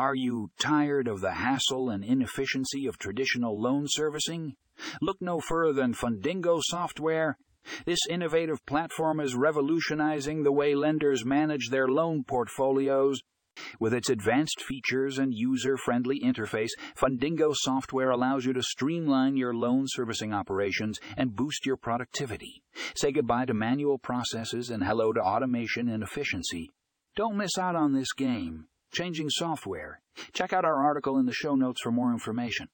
Are you tired of the hassle and inefficiency of traditional loan servicing? Look no further than Fundingo Software. This innovative platform is revolutionizing the way lenders manage their loan portfolios. With its advanced features and user friendly interface, Fundingo software allows you to streamline your loan servicing operations and boost your productivity. Say goodbye to manual processes and hello to automation and efficiency. Don't miss out on this game. Changing software. Check out our article in the show notes for more information.